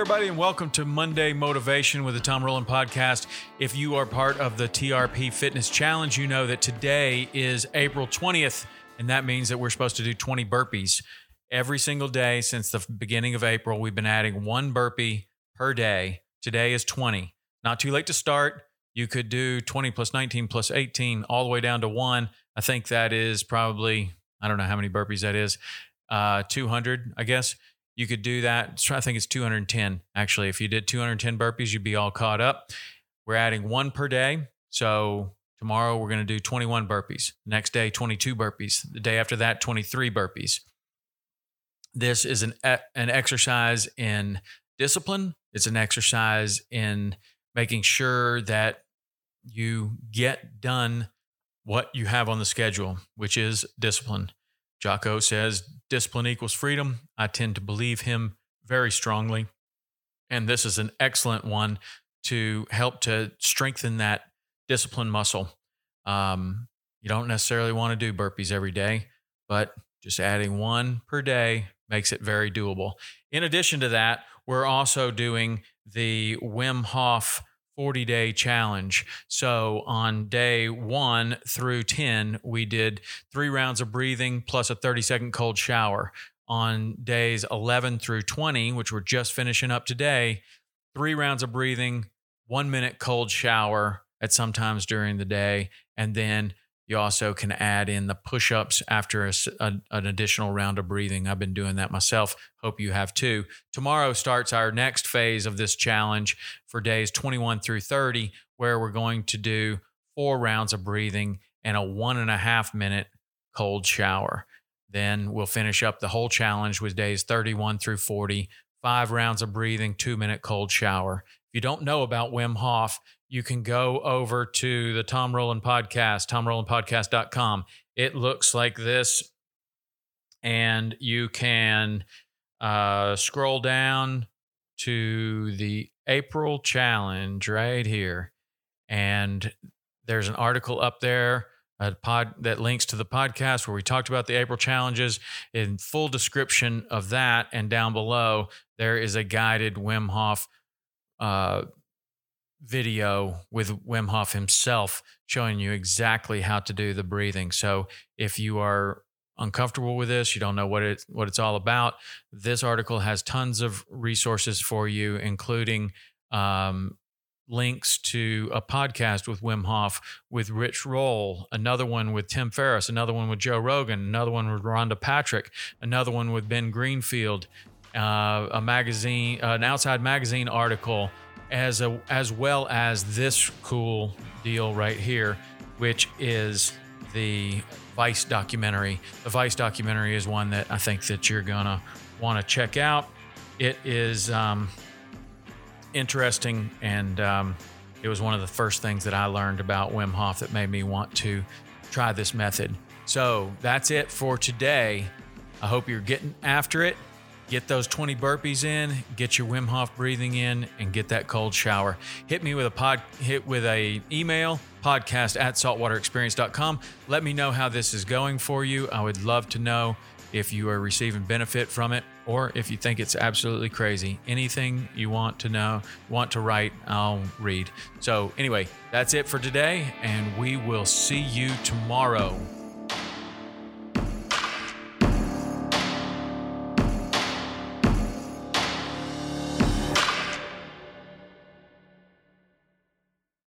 everybody, and welcome to Monday Motivation with the Tom Rowland Podcast. If you are part of the TRP Fitness Challenge, you know that today is April 20th, and that means that we're supposed to do 20 burpees. Every single day since the beginning of April, we've been adding one burpee per day. Today is 20. Not too late to start. You could do 20 plus 19 plus 18 all the way down to one. I think that is probably, I don't know how many burpees that is, uh, 200, I guess. You could do that. I think it's 210 actually. If you did 210 burpees, you'd be all caught up. We're adding one per day. So tomorrow we're going to do 21 burpees. Next day, 22 burpees. The day after that, 23 burpees. This is an an exercise in discipline. It's an exercise in making sure that you get done what you have on the schedule, which is discipline. Jocko says discipline equals freedom. I tend to believe him very strongly. And this is an excellent one to help to strengthen that discipline muscle. Um, you don't necessarily want to do burpees every day, but just adding one per day makes it very doable. In addition to that, we're also doing the Wim Hof 40 day challenge. So on day one through 10, we did three rounds of breathing plus a 30 second cold shower. On days 11 through 20, which we're just finishing up today, three rounds of breathing, one minute cold shower at sometimes during the day, and then you also can add in the push ups after a, a, an additional round of breathing. I've been doing that myself. Hope you have too. Tomorrow starts our next phase of this challenge for days 21 through 30, where we're going to do four rounds of breathing and a one and a half minute cold shower. Then we'll finish up the whole challenge with days 31 through 40, five rounds of breathing, two minute cold shower. If you don't know about Wim Hof, you can go over to the Tom Rowland podcast, tomrowlandpodcast.com. It looks like this. And you can uh, scroll down to the April challenge right here. And there's an article up there a pod that links to the podcast where we talked about the April challenges in full description of that. And down below, there is a guided Wim Hof uh, video with Wim Hof himself showing you exactly how to do the breathing. So if you are uncomfortable with this, you don't know what it what it's all about, this article has tons of resources for you, including um, links to a podcast with Wim Hof, with Rich Roll, another one with Tim Ferriss, another one with Joe Rogan, another one with Rhonda Patrick, another one with Ben Greenfield, uh, a magazine, uh, an outside magazine article as a as well as this cool deal right here, which is the Vice documentary. The Vice documentary is one that I think that you're gonna want to check out. It is um, interesting, and um, it was one of the first things that I learned about Wim Hof that made me want to try this method. So that's it for today. I hope you're getting after it. Get those 20 burpees in, get your Wim Hof breathing in, and get that cold shower. Hit me with a pod, hit with a email, podcast at saltwaterexperience.com. Let me know how this is going for you. I would love to know if you are receiving benefit from it or if you think it's absolutely crazy. Anything you want to know, want to write, I'll read. So, anyway, that's it for today, and we will see you tomorrow.